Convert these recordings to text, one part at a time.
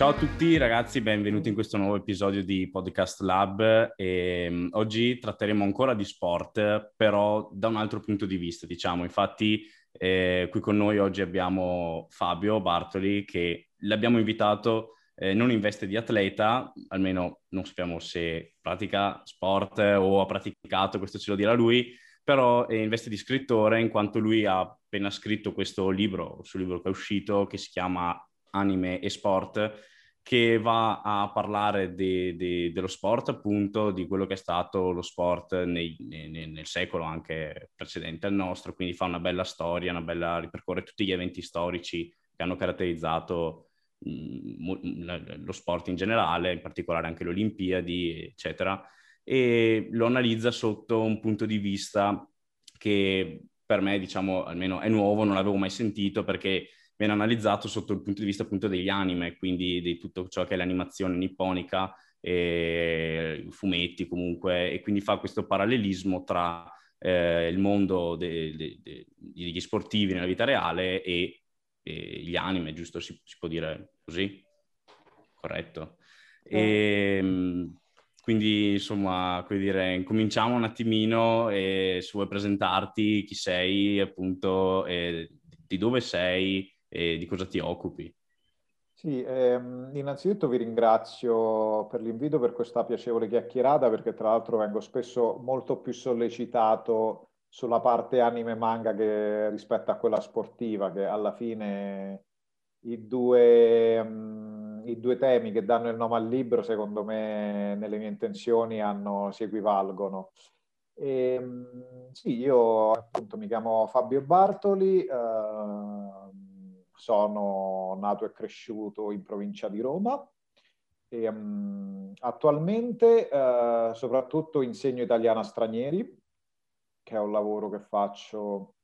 Ciao a tutti ragazzi, benvenuti in questo nuovo episodio di Podcast Lab. E, um, oggi tratteremo ancora di sport, però da un altro punto di vista, diciamo. Infatti, eh, qui con noi oggi abbiamo Fabio Bartoli che l'abbiamo invitato eh, non in veste di atleta, almeno non sappiamo se pratica sport o ha praticato, questo ce lo dirà lui, però è in veste di scrittore in quanto lui ha appena scritto questo libro, sul libro che è uscito, che si chiama Anime e Sport, che va a parlare de, de, dello sport, appunto, di quello che è stato lo sport nei, nei, nel secolo anche precedente al nostro, quindi fa una bella storia, una bella ripercorre tutti gli eventi storici che hanno caratterizzato mh, mm, lo sport in generale, in particolare anche le Olimpiadi, eccetera, e lo analizza sotto un punto di vista che per me, diciamo, almeno è nuovo, non l'avevo mai sentito perché viene analizzato sotto il punto di vista appunto degli anime, quindi di tutto ciò che è l'animazione nipponica, e fumetti comunque, e quindi fa questo parallelismo tra eh, il mondo de, de, de, degli sportivi nella vita reale e, e gli anime, giusto? Si, si, può dire così? Corretto. E, ehm, quindi insomma, come dire, incominciamo un attimino e se vuoi presentarti chi sei, appunto, di dove sei, e di cosa ti occupi. Sì, ehm, innanzitutto vi ringrazio per l'invito, per questa piacevole chiacchierata, perché tra l'altro vengo spesso molto più sollecitato sulla parte anime manga che rispetto a quella sportiva, che alla fine i due, um, i due temi che danno il nome al libro, secondo me, nelle mie intenzioni hanno, si equivalgono. E, um, sì, io appunto mi chiamo Fabio Bartoli. Uh, sono nato e cresciuto in provincia di Roma. E, um, attualmente uh, soprattutto insegno italiano a stranieri, che è un lavoro che faccio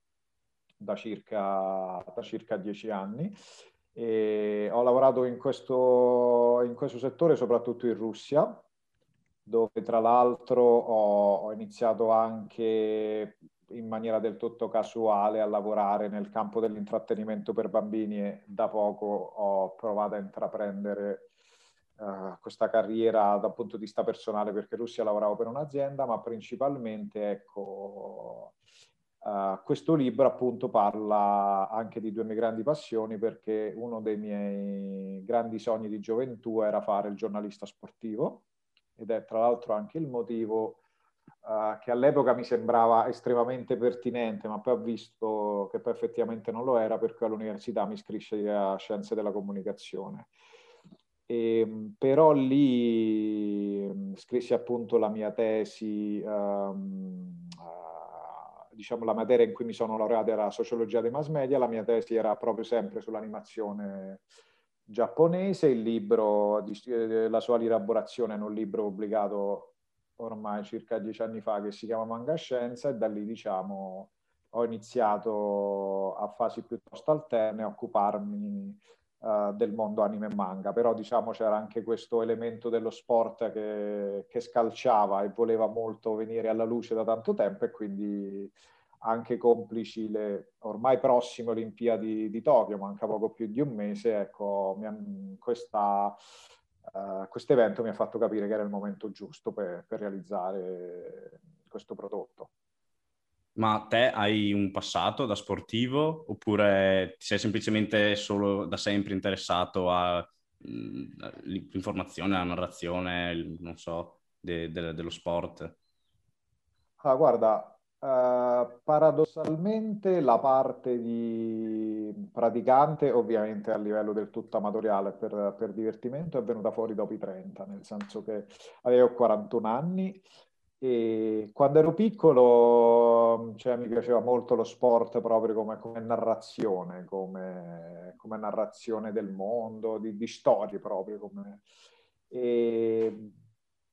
da circa, da circa dieci anni. E ho lavorato in questo, in questo settore soprattutto in Russia, dove tra l'altro ho, ho iniziato anche in maniera del tutto casuale a lavorare nel campo dell'intrattenimento per bambini e da poco ho provato a intraprendere uh, questa carriera dal punto di vista personale perché in Russia lavoravo per un'azienda, ma principalmente ecco, uh, questo libro appunto parla anche di due mie grandi passioni perché uno dei miei grandi sogni di gioventù era fare il giornalista sportivo ed è tra l'altro anche il motivo uh, che all'epoca mi sembrava estremamente pertinente, ma poi ho visto che poi effettivamente non lo era, per cui all'università mi iscrissi a Scienze della Comunicazione. E, ehm, però lì mm, scrissi appunto la mia tesi, um, uh, diciamo la materia in cui mi sono laureato era sociologia dei mass media, la mia tesi era proprio sempre sull'animazione giapponese, il libro, eh, la sua elaborazione è un libro pubblicato ormai circa dieci anni fa che si chiama Manga Scienza e da lì diciamo ho iniziato a fasi piuttosto alterne a occuparmi uh, del mondo anime e manga, però diciamo c'era anche questo elemento dello sport che, che scalciava e voleva molto venire alla luce da tanto tempo e quindi anche complici le ormai prossime Olimpiadi di Tokyo, manca poco più di un mese, ecco, mi, questa uh, questo evento mi ha fatto capire che era il momento giusto per, per realizzare questo prodotto. Ma te hai un passato da sportivo oppure ti sei semplicemente solo da sempre interessato all'informazione, alla narrazione, non so, de, de, dello sport? Ah, guarda, Uh, paradossalmente la parte di praticante, ovviamente a livello del tutto amatoriale per, per, divertimento, è venuta fuori dopo i 30, nel senso che avevo 41 anni e quando ero piccolo cioè, mi piaceva molto lo sport proprio come, come narrazione, come, come, narrazione del mondo, di, di storie proprio. Come... E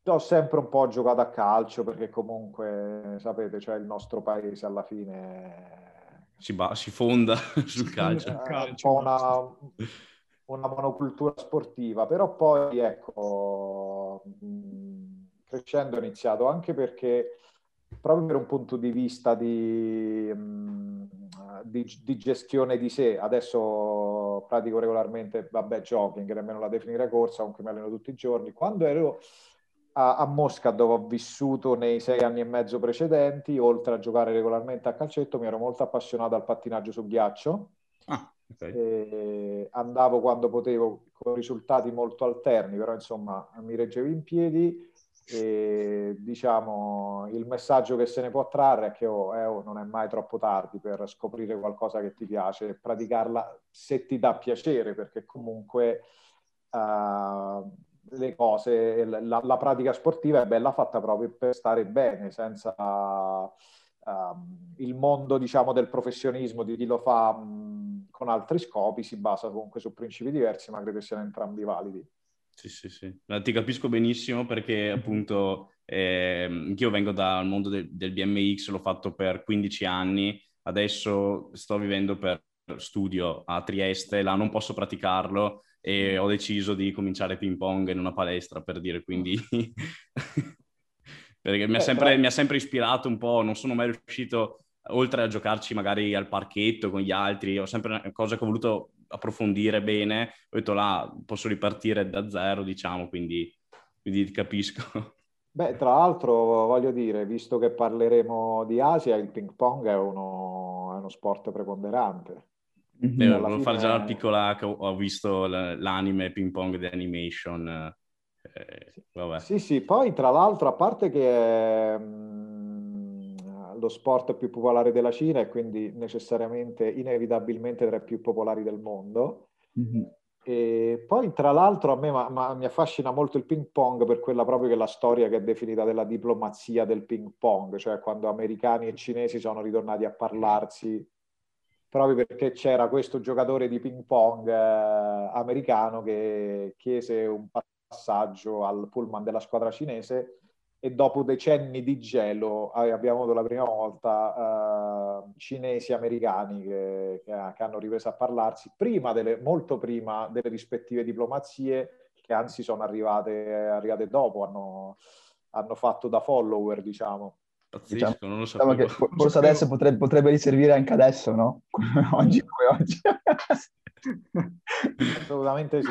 ho sempre un po' giocato a calcio perché comunque, sapete, cioè il nostro paese alla fine... Si, ba- si fonda sul calcio. È un po' una, una monocultura sportiva, però poi ecco, crescendo ho iniziato anche perché proprio per un punto di vista di, di, di gestione di sé, adesso pratico regolarmente, vabbè, jogging, nemmeno la definire corsa, comunque mi alleno tutti i giorni. Quando ero a, a, Mosca, dove ho vissuto nei sei anni e mezzo precedenti, oltre a giocare regolarmente a calcetto, mi ero molto appassionato al pattinaggio su ghiaccio. Ah, okay. andavo quando potevo con risultati molto alterni, però insomma mi reggevo in piedi e diciamo il messaggio che se ne può trarre è che oh, eh, oh, non è mai troppo tardi per scoprire qualcosa che ti piace e praticarla se ti dà piacere, perché comunque uh, le cose, la, la, pratica sportiva è bella fatta proprio per stare bene, senza uh, il mondo diciamo del professionismo di chi lo fa um, con altri scopi, si basa comunque su principi diversi, ma credo siano entrambi validi. Sì, sì, sì. Ti capisco benissimo perché appunto eh, io vengo dal mondo del, del BMX, l'ho fatto per 15 anni, adesso sto vivendo per studio a Trieste, là non posso praticarlo e ho deciso di cominciare ping pong in una palestra per dire, quindi perché mi ha, sempre, mi ha sempre ispirato un po', non sono mai riuscito oltre a giocarci magari al parchetto con gli altri, ho sempre una cosa che ho voluto approfondire bene, ho detto là posso ripartire da zero, diciamo, quindi, quindi capisco. Beh, tra l'altro voglio dire, visto che parleremo di Asia, il ping pong è uno, è uno sport preponderante. Beh, volevo fare già la piccola ho visto l'anime ping pong di animation. Eh, sì, sì, poi tra l'altro, a parte che è mh, mm, lo sport più popolare della Cina e quindi necessariamente, inevitabilmente tra i più popolari del mondo, mm-hmm. E poi, tra l'altro, a me ma, ma, mi affascina molto il ping pong per quella proprio che è la storia che è definita della diplomazia del ping pong, cioè quando americani e cinesi sono ritornati a parlarsi proprio perché c'era questo giocatore di ping pong eh, americano che chiese un passaggio al pullman della squadra cinese e dopo decenni di gelo eh, abbiamo avuto la prima volta uh, cinesi americani che, che, hanno ripreso a parlarsi prima delle, molto prima delle rispettive diplomazie che anzi sono arrivate, arrivate dopo, hanno, hanno fatto da follower diciamo. Pazzesco, diciamo, non lo diciamo che forse adesso potrebbe, potrebbe riservire anche adesso, no? Come oggi, come oggi. Assolutamente sì.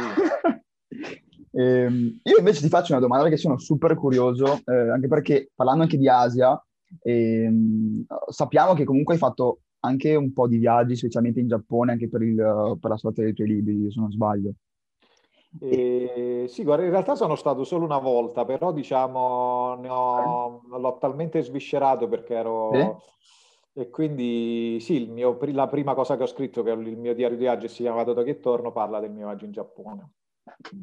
Eh, io invece ti faccio una domanda perché sono super curioso, eh, anche perché parlando anche di Asia, eh, sappiamo che comunque hai fatto anche un po' di viaggi, specialmente in Giappone, anche per, il, per la sorte dei tuoi libri, se non sbaglio. Eh, sì, guarda, in realtà sono stato solo una volta, però diciamo ho, l'ho talmente sviscerato perché ero... Eh? E quindi sì, mio, la prima cosa che ho scritto, che è il mio diario di viaggio, si chiama Vado che torno, parla del mio viaggio in Giappone.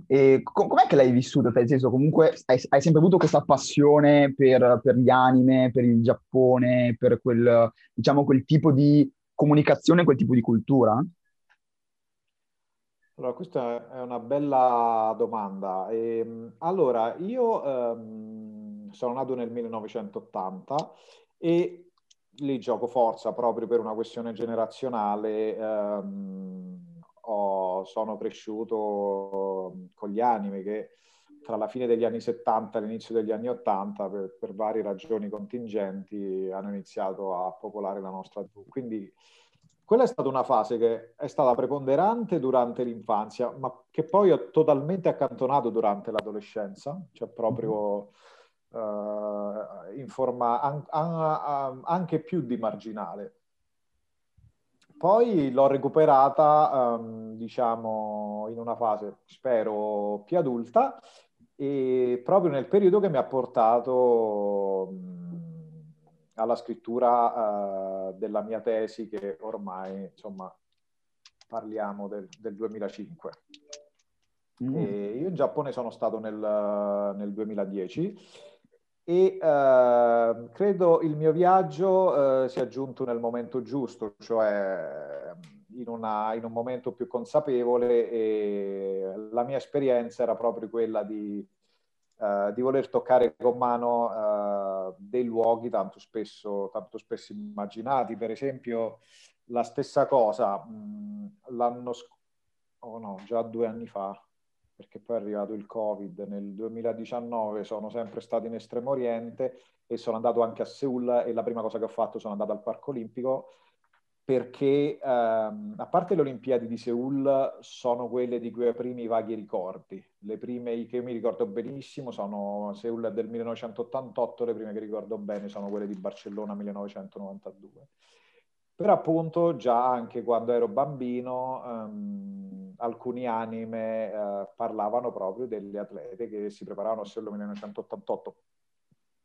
E com- com'è che l'hai vissuto? Nel senso, comunque hai, hai sempre avuto questa passione per, per, gli anime, per il Giappone, per quel, diciamo, quel tipo di comunicazione, quel tipo di cultura? Allora, questa è una bella domanda. E, ehm, allora, io ehm, sono nato nel 1980 e lì gioco forza proprio per una questione generazionale. Ehm, ho, sono cresciuto con gli anime che tra la fine degli anni 70 e l'inizio degli anni 80, per, per varie ragioni contingenti, hanno iniziato a popolare la nostra TV. Quindi quella è stata una fase che è stata preponderante durante l'infanzia, ma che poi ho totalmente accantonato durante l'adolescenza, cioè proprio uh, in forma an- an- anche più di marginale. Poi l'ho recuperata, um, diciamo, in una fase, spero, più adulta e proprio nel periodo che mi ha portato alla scrittura uh, della mia tesi che ormai, insomma, parliamo del, del 2005. Mm. io in Giappone sono stato nel, nel 2010 e eh, credo il mio viaggio eh, sia giunto nel momento giusto, cioè in, una, in, un momento più consapevole e la mia esperienza era proprio quella di, eh, di voler toccare con mano dei luoghi tanto spesso, tanto spesso immaginati. Per esempio la stessa cosa mh, l'anno scorso, oh no, già due anni fa, perché poi è arrivato il Covid. Nel 2019 sono sempre stato in Estremo Oriente e sono andato anche a Seoul e la prima cosa che ho fatto sono andato al Parco Olimpico perché ehm, a parte le Olimpiadi di Seoul sono quelle di cui ho i primi vaghi ricordi. Le prime che mi ricordo benissimo sono Seoul del 1988, le prime che ricordo bene sono quelle di Barcellona 1992. Però appunto già anche quando ero bambino ehm, alcuni anime eh, parlavano proprio delle atlete che si preparavano a Seoul 1988.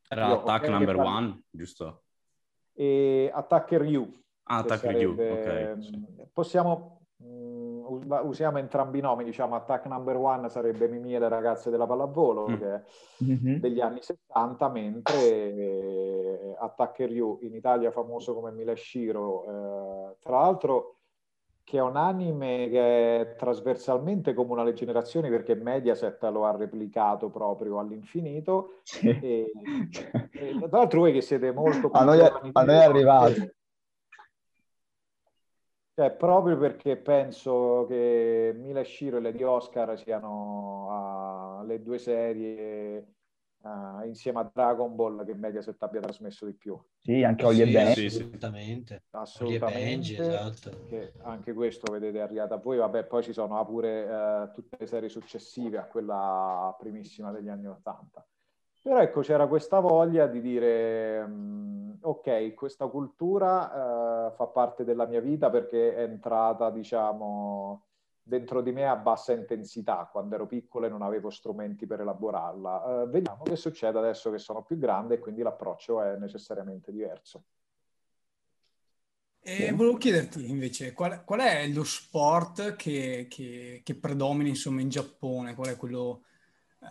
Era Io, Attack Number One, giusto? E Attacker You, Ah, Attack sarebbe, ok. Mm, possiamo, um, usiamo entrambi i nomi, diciamo Attack Number One sarebbe Mimi e le ragazze della pallavolo, mm. che è mm-hmm. degli anni 70, mentre eh, Attacker You, in Italia famoso come Milashiro, eh, tra l'altro che è un anime che è trasversalmente comune alle generazioni perché Mediaset lo ha replicato proprio all'infinito. Sì. E, e, tra l'altro voi che siete molto a noi, a noi è arrivato. Cioè, proprio perché penso che Mila Shiro e Lady Oscar siano uh, le due serie uh, insieme a Dragon Ball che Mediaset abbia trasmesso di più. Sì, anche Ollie sì, e Benji. Sì, assolutamente. Assolutamente. Benji, esatto. anche questo vedete è arrivato a voi. Vabbè, poi ci sono pure uh, tutte le serie successive a quella primissima degli anni Ottanta. Però ecco, c'era questa voglia di dire, mm, ok, questa cultura uh, fa parte della mia vita perché è entrata, diciamo, dentro di me a bassa intensità. Quando ero piccolo e non avevo strumenti per elaborarla. Uh, vediamo che succede adesso che sono più grande e quindi l'approccio è necessariamente diverso. E volevo chiederti invece qual, qual è lo sport che, che, che predomina insomma, in Giappone? Qual è quello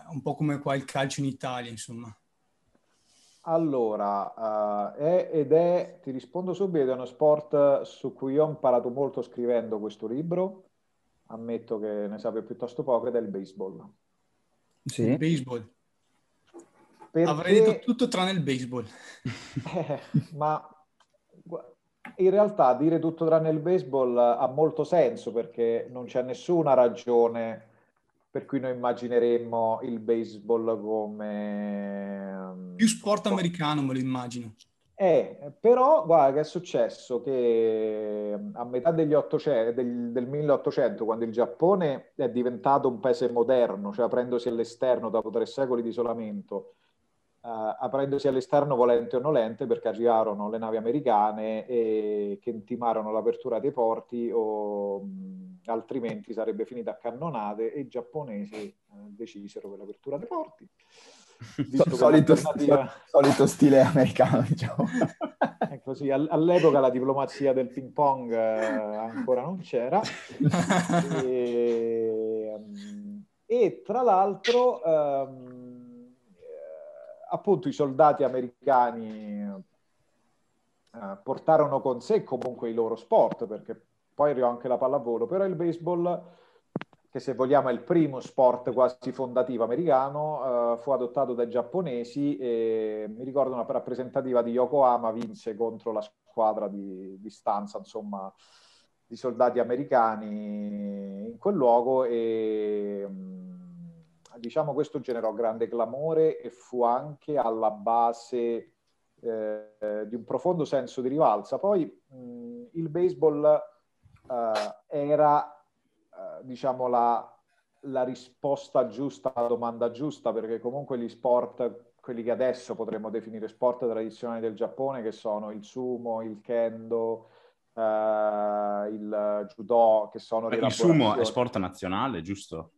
un po' come qua il calcio in Italia, insomma. Allora, uh, è ed è, ti rispondo subito, è uno sport su cui ho imparato molto scrivendo questo libro, ammetto che ne sapevo piuttosto poco, ed è il baseball. Sì. Il baseball. Perché... Avrei detto tutto tranne il baseball. eh, ma in realtà dire tutto tranne il baseball ha molto senso perché non c'è nessuna ragione per cui noi immagineremmo il baseball come... Ehm, Più sport americano me lo immagino. Eh, però guarda che è successo che ehm, a metà degli 800, del, del 1800, quando il Giappone è diventato un paese moderno, cioè aprendosi all'esterno dopo tre secoli di isolamento, Uh, aprendosi all'esterno volente o nolente perché arrivarono le navi americane e che intimarono l'apertura dei porti o mh, altrimenti sarebbe finita a cannonate e i giapponesi uh, decisero per l'apertura dei porti. solito, solito, stile americano, diciamo. è così, all'epoca la diplomazia del ping pong uh, ancora non c'era. e, um, e, tra l'altro... Um, appunto i soldati americani eh, portarono con sé comunque i loro sport, perché poi arrivò anche la pallavolo, però il baseball, che se vogliamo è il primo sport quasi fondativo americano, eh, fu adottato dai giapponesi e mi ricordo una rappresentativa di Yokohama vinse contro la squadra di, di stanza, insomma, di soldati americani in quel luogo e diciamo questo generò grande clamore e fu anche alla base eh, di un profondo senso di rivalsa. Poi mh, il baseball eh, era, eh, diciamo, la, la risposta giusta alla domanda giusta, perché comunque gli sport, quelli che adesso potremmo definire sport tradizionali del Giappone, che sono il sumo, il kendo, Uh, il judo che sono il sumo è sport nazionale giusto?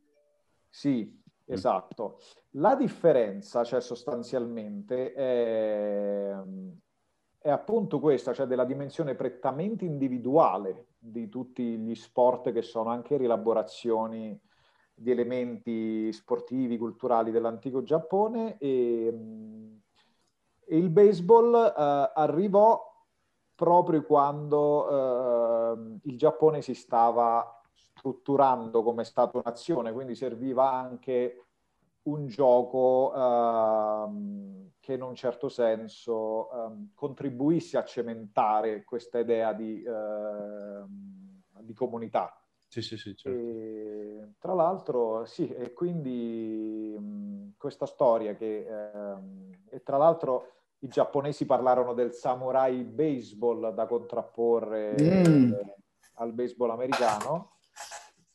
sì. Esatto. La differenza, cioè sostanzialmente, è, è, appunto questa, cioè della dimensione prettamente individuale di tutti gli sport che sono anche rielaborazioni di elementi sportivi, culturali dell'antico Giappone e, e il baseball uh, arrivò proprio quando uh, il Giappone si stava strutturando come Stato-nazione, quindi serviva anche un gioco uh, che in un certo senso um, contribuisse a cementare questa idea di, uh, di comunità. Sì, sì, sì, certo. e, tra l'altro, sì, e quindi mh, questa storia che, uh, e tra l'altro i giapponesi parlarono del samurai baseball da contrapporre mm. al baseball americano.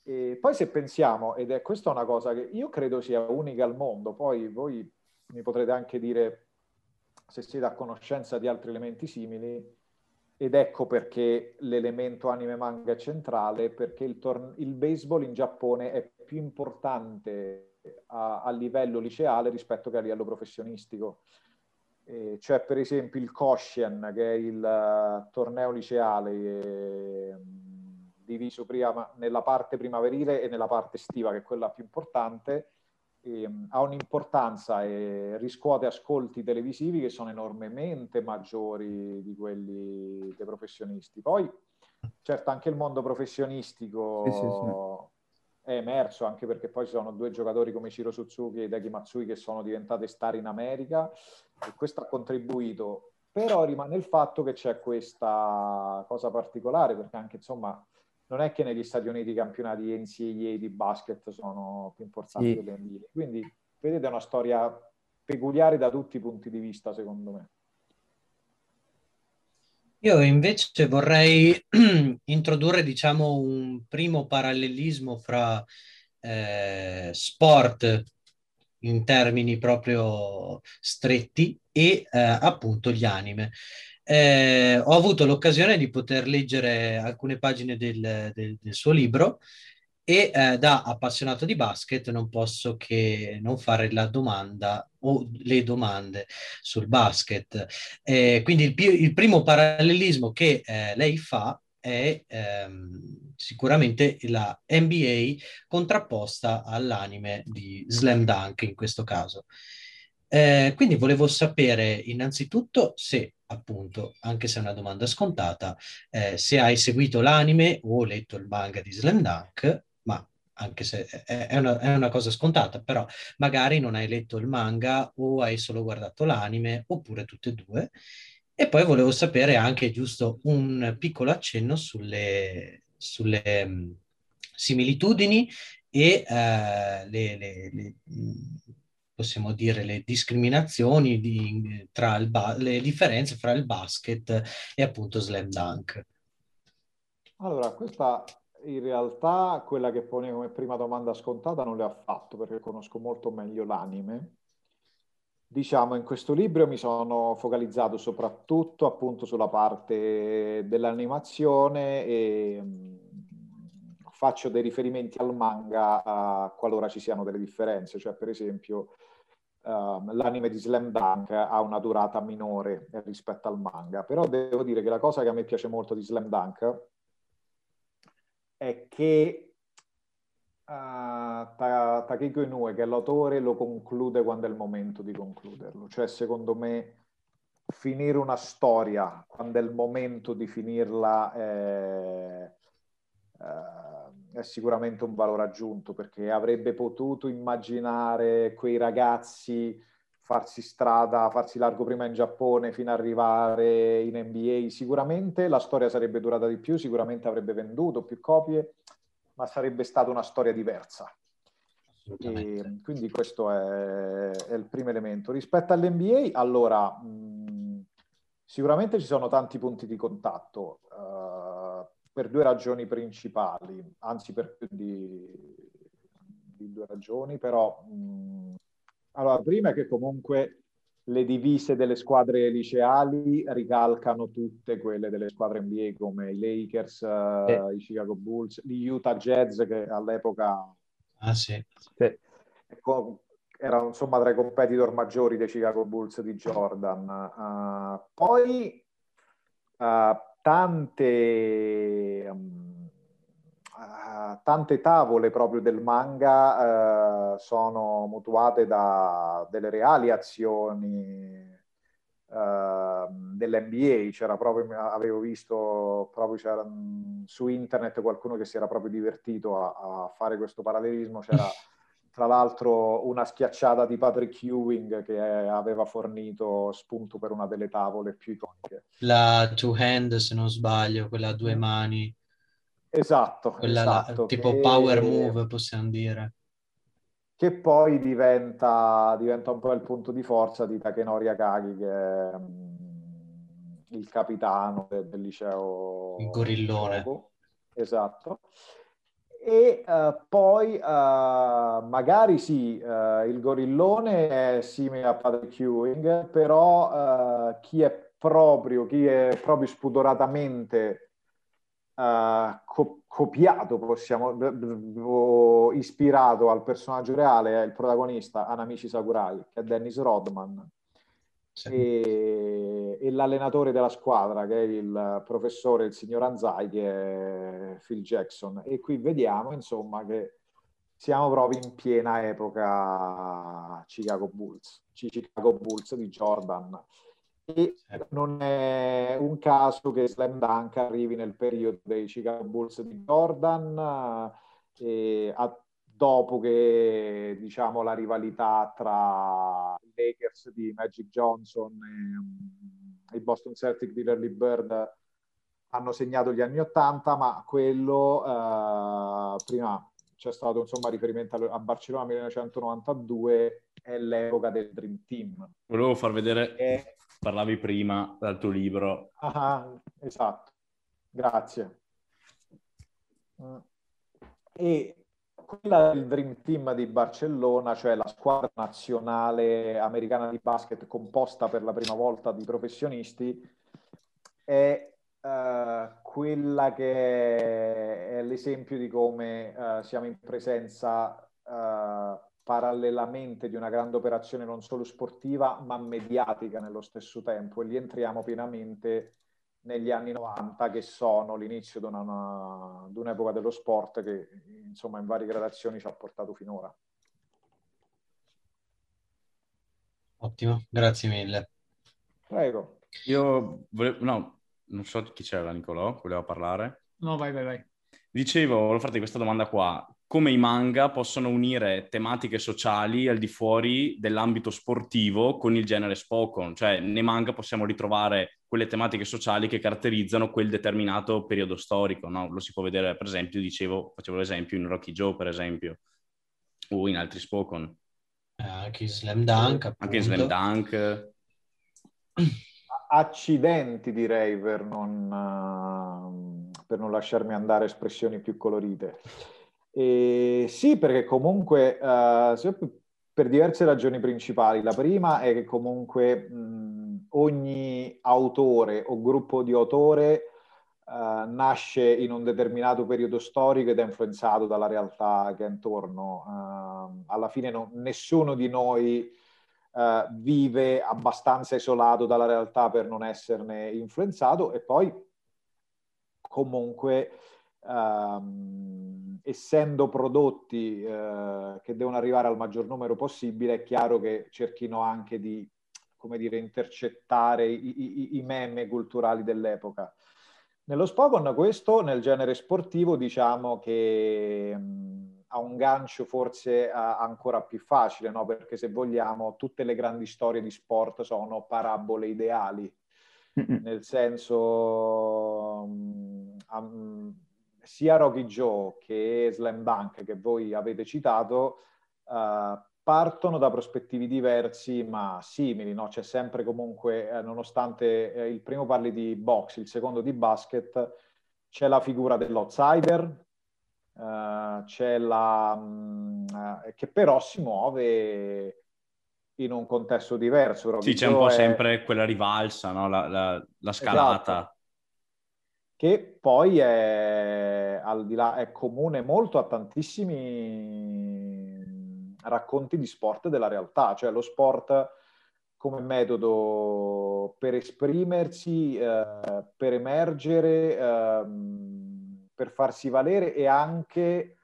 E poi se pensiamo, ed è questa una cosa che io credo sia unica al mondo, poi voi mi potrete anche dire se siete a conoscenza di altri elementi simili, ed ecco perché l'elemento anime manga è centrale, perché il, tor- il baseball in Giappone è più importante a, a livello liceale rispetto che a livello professionistico. Eh, c'è per esempio il Koshien, che è il uh, torneo liceale eh, diviso prima nella parte primaverile e nella parte estiva, che è quella più importante, eh, ha un'importanza e riscuote ascolti televisivi che sono enormemente maggiori di quelli dei professionisti. Poi, certo, anche il mondo professionistico sì, sì, sì. è emerso, anche perché poi ci sono due giocatori come Ciro Suzuki e Deki Matsui che sono diventate star in America e questo ha contribuito. Però rimane il fatto che c'è questa cosa particolare, perché anche insomma non è che negli Stati Uniti i campionati NCAA di basket sono più importanti sì. dell'NBA. Quindi, vedete, è una storia peculiare da tutti i punti di vista, secondo me. Io invece vorrei introdurre, diciamo, un primo parallelismo fra eh, sport in termini proprio stretti e eh, appunto gli anime eh, ho avuto l'occasione di poter leggere alcune pagine del, del, del suo libro e eh, da appassionato di basket non posso che non fare la domanda o le domande sul basket. Eh, quindi il, il, primo parallelismo che eh, lei fa è ehm, sicuramente la NBA contrapposta all'anime di Slam Dunk in questo caso. Eh, quindi volevo sapere innanzitutto se appunto, anche se è una domanda scontata, eh, se hai seguito l'anime o letto il manga di Slam Dunk, ma anche se è una, è una, cosa scontata, però magari non hai letto il manga o hai solo guardato l'anime, oppure tutte e due. E poi volevo sapere anche giusto un piccolo accenno sulle, sulle um, similitudini e uh, le, le, le possiamo dire, le discriminazioni di, tra il ba- le differenze fra il basket e appunto slam dunk. Allora, questa in realtà quella che pone come prima domanda scontata non le ha fatto perché conosco molto meglio l'anime. Diciamo, in questo libro mi sono focalizzato soprattutto appunto sulla parte dell'animazione e faccio dei riferimenti al manga qualora ci siano delle differenze, cioè per esempio uh, l'anime di Slam Dunk ha una durata minore rispetto al manga, però devo dire che la cosa che a me piace molto di Slam Dunk è che uh, Ta- Takeko Inoue, che è l'autore, lo conclude quando è il momento di concluderlo. Cioè, secondo me, finire una storia quando è il momento di finirla è, uh, è sicuramente un valore aggiunto perché avrebbe potuto immaginare quei ragazzi farsi strada, farsi largo prima in Giappone fino ad arrivare in NBA. Sicuramente la storia sarebbe durata di più, sicuramente avrebbe venduto più copie, ma sarebbe stata una storia diversa. E quindi questo è, è, il primo elemento. Rispetto all'NBA, allora, mh, sicuramente ci sono tanti punti di contatto. Uh, per due ragioni principali, anzi per più di, di due ragioni, però mh, allora, prima è che comunque le divise delle squadre liceali ricalcano tutte quelle delle squadre NBA come i Lakers, eh. i Chicago Bulls, gli Utah Jazz che all'epoca ah, sì. Sì, ecco, erano insomma tra i competitor maggiori dei Chicago Bulls di Jordan. Uh, poi uh, tante, uh, tante tavole proprio del manga uh, sono mutuate da delle reali azioni uh, dell'NBA. C'era proprio, avevo visto proprio um, su internet qualcuno che si era proprio divertito a, a fare questo parallelismo. C'era tra l'altro una schiacciata di Patrick Ewing che aveva fornito spunto per una delle tavole più iconiche. La two hand, se non sbaglio, quella a due mani. Esatto, quella esatto, la, tipo che... power move, possiamo dire. che poi diventa, diventa, un po' il punto di forza di Takenori Akagi, che è um, il capitano del, del liceo. Il gorillone. Esatto. E uh, poi uh, magari sì, uh, il gorillone è simile a padre Queuing, però chi è proprio, chi è proprio spudoratamente co- copiato, possiamo, o ispirato al personaggio reale è il protagonista Anamichi Sakurai, che è Dennis Rodman, sì. e, e, l'allenatore della squadra, che è il professore, il signor Anzai, che è Phil Jackson. E qui vediamo, insomma, che siamo proprio in piena epoca Chicago Bulls, Chicago Bulls di Jordan e non è un caso che Slam Dunk arrivi nel periodo dei Chicago Bulls di Jordan, eh, a, dopo che diciamo, la rivalità tra i Lakers di Magic Johnson e, e i Boston Celtics di Larry Bird hanno segnato gli anni Ottanta, ma quello eh, prima c'è stato insomma riferimento a Barcellona 1992 è l'epoca del Dream Team. Volevo far vedere e parlavi prima dal tuo libro. Ah, esatto, grazie. E quella del Dream Team di Barcellona, cioè la squadra nazionale americana di basket composta per la prima volta di professionisti, è uh, quella che è l'esempio di come uh, siamo in presenza uh, parallelamente di una grande operazione non solo sportiva, ma mediatica nello stesso tempo e lì entriamo pienamente negli anni 90 che sono l'inizio di, una, di un'epoca dello sport che insomma in varie gradazioni ci ha portato finora. Ottimo, grazie mille. Prego. Io volevo, no, non so chi c'era, Nicolò, voleva parlare? No, vai, vai, vai. Dicevo, volevo farti questa domanda qua come i manga possono unire tematiche sociali al di fuori dell'ambito sportivo con il genere Spokon. Cioè, nei manga possiamo ritrovare quelle tematiche sociali che caratterizzano quel determinato periodo storico. No? Lo si può vedere, per esempio, dicevo, facevo l'esempio in Rocky Joe, per esempio, o in altri Spokon. Eh, anche in Slam Dunk. Appunto. Anche in Slam Dunk. Accidenti, direi, per non, uh, per non lasciarmi andare espressioni più colorite. E sì, perché comunque uh, per diverse ragioni principali. La prima è che comunque mh, ogni autore o gruppo di autore uh, nasce in un determinato periodo storico ed è influenzato dalla realtà che è intorno. Uh, alla fine no, nessuno di noi vive abbastanza isolato dalla realtà per non esserne influenzato e poi comunque um, essendo prodotti uh, che devono arrivare al maggior numero possibile, è chiaro che cerchino anche di, come dire, intercettare i, i, i meme culturali dell'epoca. Nello Spokon questo, nel genere sportivo, diciamo che um, ha un gancio forse uh, ancora più facile, no? perché se vogliamo tutte le grandi storie di sport sono parabole ideali, nel senso um, um, sia Rocky Joe che Slam Dunk che voi avete citato uh, partono da prospettivi diversi ma simili, no? c'è sempre comunque, eh, nonostante eh, il primo parli di box, il secondo di basket, c'è la figura dell'outsider, uh, c'è la... Um, uh, che però si muove in un contesto diverso. Rocky sì, c'è un po' è... sempre quella rivalsa, no? la, la, la scalata. Esatto che poi è, al di là, è comune molto a tantissimi racconti di sport della realtà, cioè lo sport come metodo per esprimersi, eh, per emergere, eh, per farsi valere e anche eh,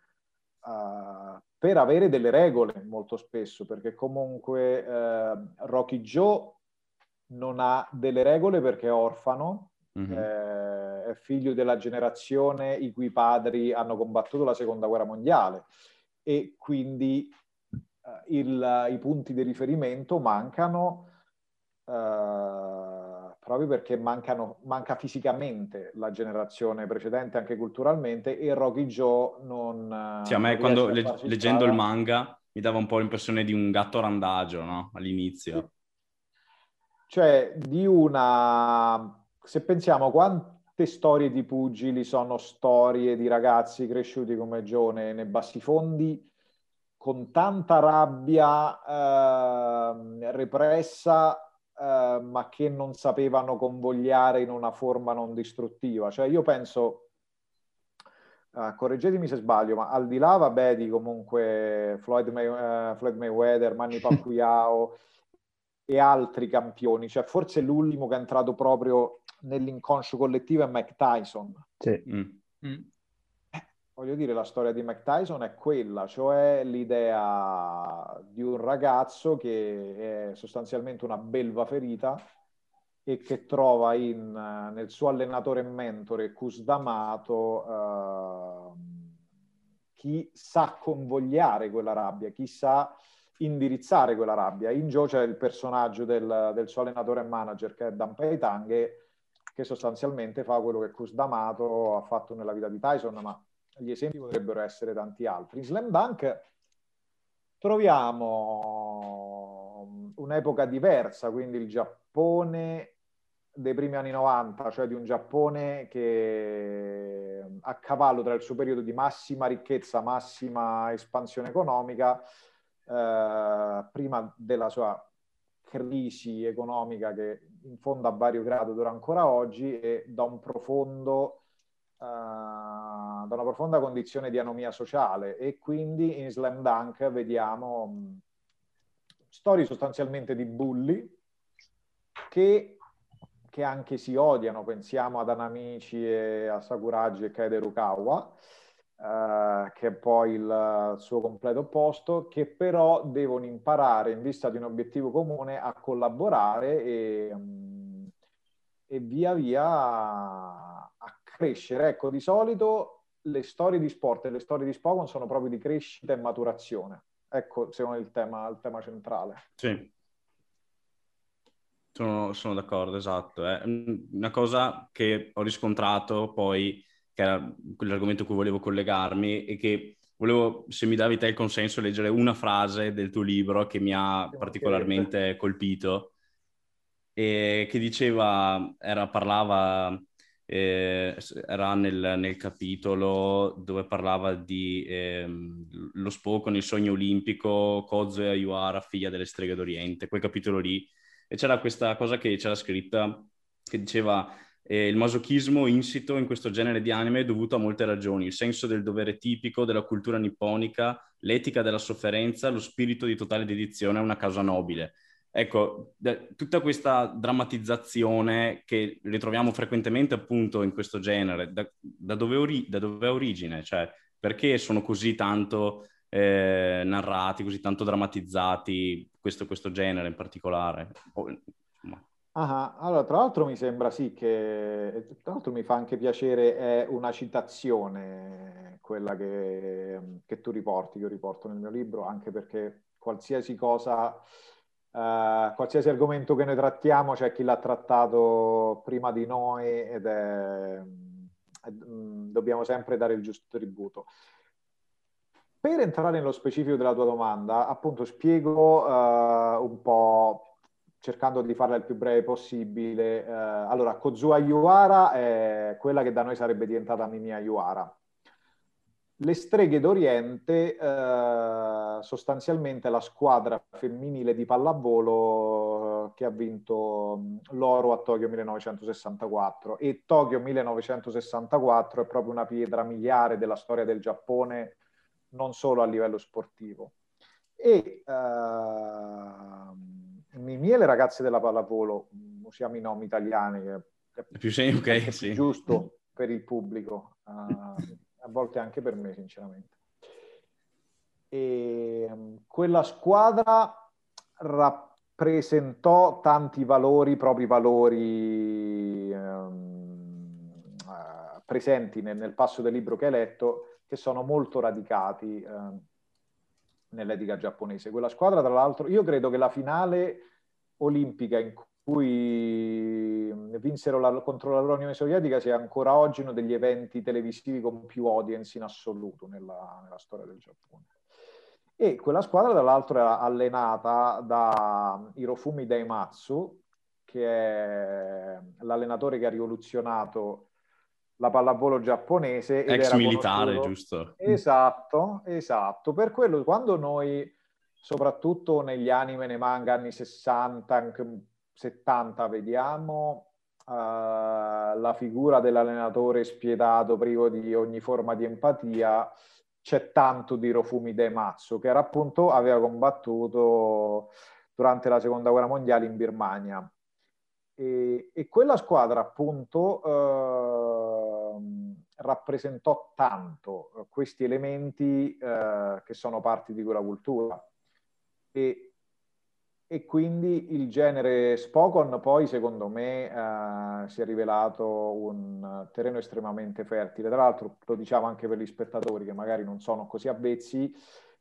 per avere delle regole molto spesso, perché comunque eh, Rocky Joe non ha delle regole perché è orfano, Mm-hmm. è figlio della generazione i cui padri hanno combattuto la seconda guerra mondiale e quindi eh, il, i punti di riferimento mancano eh, proprio perché mancano, manca fisicamente la generazione precedente, anche culturalmente, e Rocky Joe non... Sì, a me quando le, leggendo il manga mi dava un po' l'impressione di un gatto randagio, no? All'inizio. Cioè, di una... Se pensiamo quante storie di pugili sono storie di ragazzi cresciuti come Gione nei bassifondi, con tanta rabbia eh, repressa, eh, ma che non sapevano convogliare in una forma non distruttiva. Cioè, io penso Uh, correggetemi se sbaglio, ma al di là, vabbè, di comunque Floyd, May, uh, Floyd Mayweather, Manny Pacquiao e altri campioni, cioè forse l'ultimo che è entrato proprio nell'inconscio collettivo è Mike Tyson. Sì. Mm. Mm. Eh, voglio dire, la storia di Mike Tyson è quella, cioè l'idea di un ragazzo che è sostanzialmente una belva ferita e che trova in, nel suo allenatore e mentore Cus D'Amato uh, chi sa convogliare quella rabbia, chi sa indirizzare quella rabbia. In Joe c'è il personaggio del, del, suo allenatore e manager che è Dan Peitang che sostanzialmente fa quello che Cus D'Amato ha fatto nella vita di Tyson, ma gli esempi potrebbero essere tanti altri. In Slam Dunk troviamo un'epoca diversa, quindi il Giappone dei primi anni 90, cioè di un Giappone che a cavallo tra il suo periodo di massima ricchezza, massima espansione economica, eh, prima della sua crisi economica che in fondo a vario grado dura ancora oggi e da un profondo Uh, da una profonda condizione di anomia sociale. E quindi in Slam Dunk vediamo mh, storie sostanzialmente di bulli che che anche si odiano, pensiamo ad Anamici e a Sakuragi e Kaede Rukawa, eh, che è poi il suo completo opposto, che però devono imparare in vista di un obiettivo comune a collaborare e, mm, e via via a, crescere. Ecco, di solito le storie di sport e le storie di Spokon sono proprio di crescita e maturazione. Ecco, secondo me, il tema, il tema centrale. Sì. Sono, sono d'accordo, esatto. È una cosa che ho riscontrato poi, che era quell'argomento a cui volevo collegarmi, e che volevo, se mi davi te il consenso, leggere una frase del tuo libro che mi ha particolarmente colpito, e che diceva, era, parlava, eh, era nel, nel, capitolo dove parlava di eh, lo Spokon, il sogno olimpico, Kozo e Ayuara, figlia delle streghe d'Oriente, quel capitolo lì. E c'era questa cosa che c'era scritta che diceva eh, il masochismo insito in questo genere di anime è dovuto a molte ragioni, il senso del dovere tipico della cultura nipponica, l'etica della sofferenza, lo spirito di totale dedizione a una causa nobile. Ecco, da, tutta questa drammatizzazione che ritroviamo frequentemente appunto in questo genere, da, da, dove, ori- da dove, ha origine? Cioè, perché sono così tanto eh, narrati, così tanto drammatizzati, questo, questo genere in particolare. Oh, Ah, allora, tra l'altro mi sembra sì che, tra l'altro mi fa anche piacere, è una citazione quella che, che tu riporti, che io riporto nel mio libro, anche perché qualsiasi cosa, uh, qualsiasi argomento che noi trattiamo, c'è chi l'ha trattato prima di noi ed è, è, dobbiamo sempre dare il giusto tributo. Per entrare nello specifico della tua domanda, appunto spiego uh, un po', cercando di farla il più breve possibile. Uh, allora, Kozua Yuara è quella che da noi sarebbe diventata Mimia Yuara. Le streghe d'Oriente, uh, sostanzialmente la squadra femminile di pallavolo che ha vinto l'oro a Tokyo 1964 e Tokyo 1964 è proprio una pietra miliare della storia del Giappone non solo a livello sportivo. E uh, Mimì e le ragazze della pallavolo, usiamo i nomi italiani, che è più, sem- okay, più sì. giusto per il pubblico, uh, a volte anche per me, sinceramente. E um, quella squadra rappresentò tanti valori, propri valori um, uh, presenti nel, nel passo del libro che hai letto, che sono molto radicati eh, nell'etica giapponese. Quella squadra, tra l'altro, io credo che la finale olimpica in cui vinsero la, contro l'Unione Sovietica sia ancora oggi uno degli eventi televisivi con più audience in assoluto nella, nella storia del Giappone. E quella squadra, tra l'altro, era allenata da Hirofumi Daimatsu, che è l'allenatore che ha rivoluzionato la pallavolo giapponese. Ex militare, giusto? Esatto, esatto. Per quello, quando noi, soprattutto negli anime, nei manga anni 60, anche 70, vediamo uh, la figura dell'allenatore spietato, privo di ogni forma di empatia, c'è tanto di Rofumi Daimatsu, che era appunto, aveva combattuto durante la seconda guerra mondiale in Birmania. E, e quella squadra appunto eh, rappresentò tanto questi elementi eh, che sono parte di quella cultura. E, e quindi il genere Spokon poi secondo me eh, si è rivelato un terreno estremamente fertile. Tra l'altro lo diciamo anche per gli spettatori che magari non sono così avvezzi,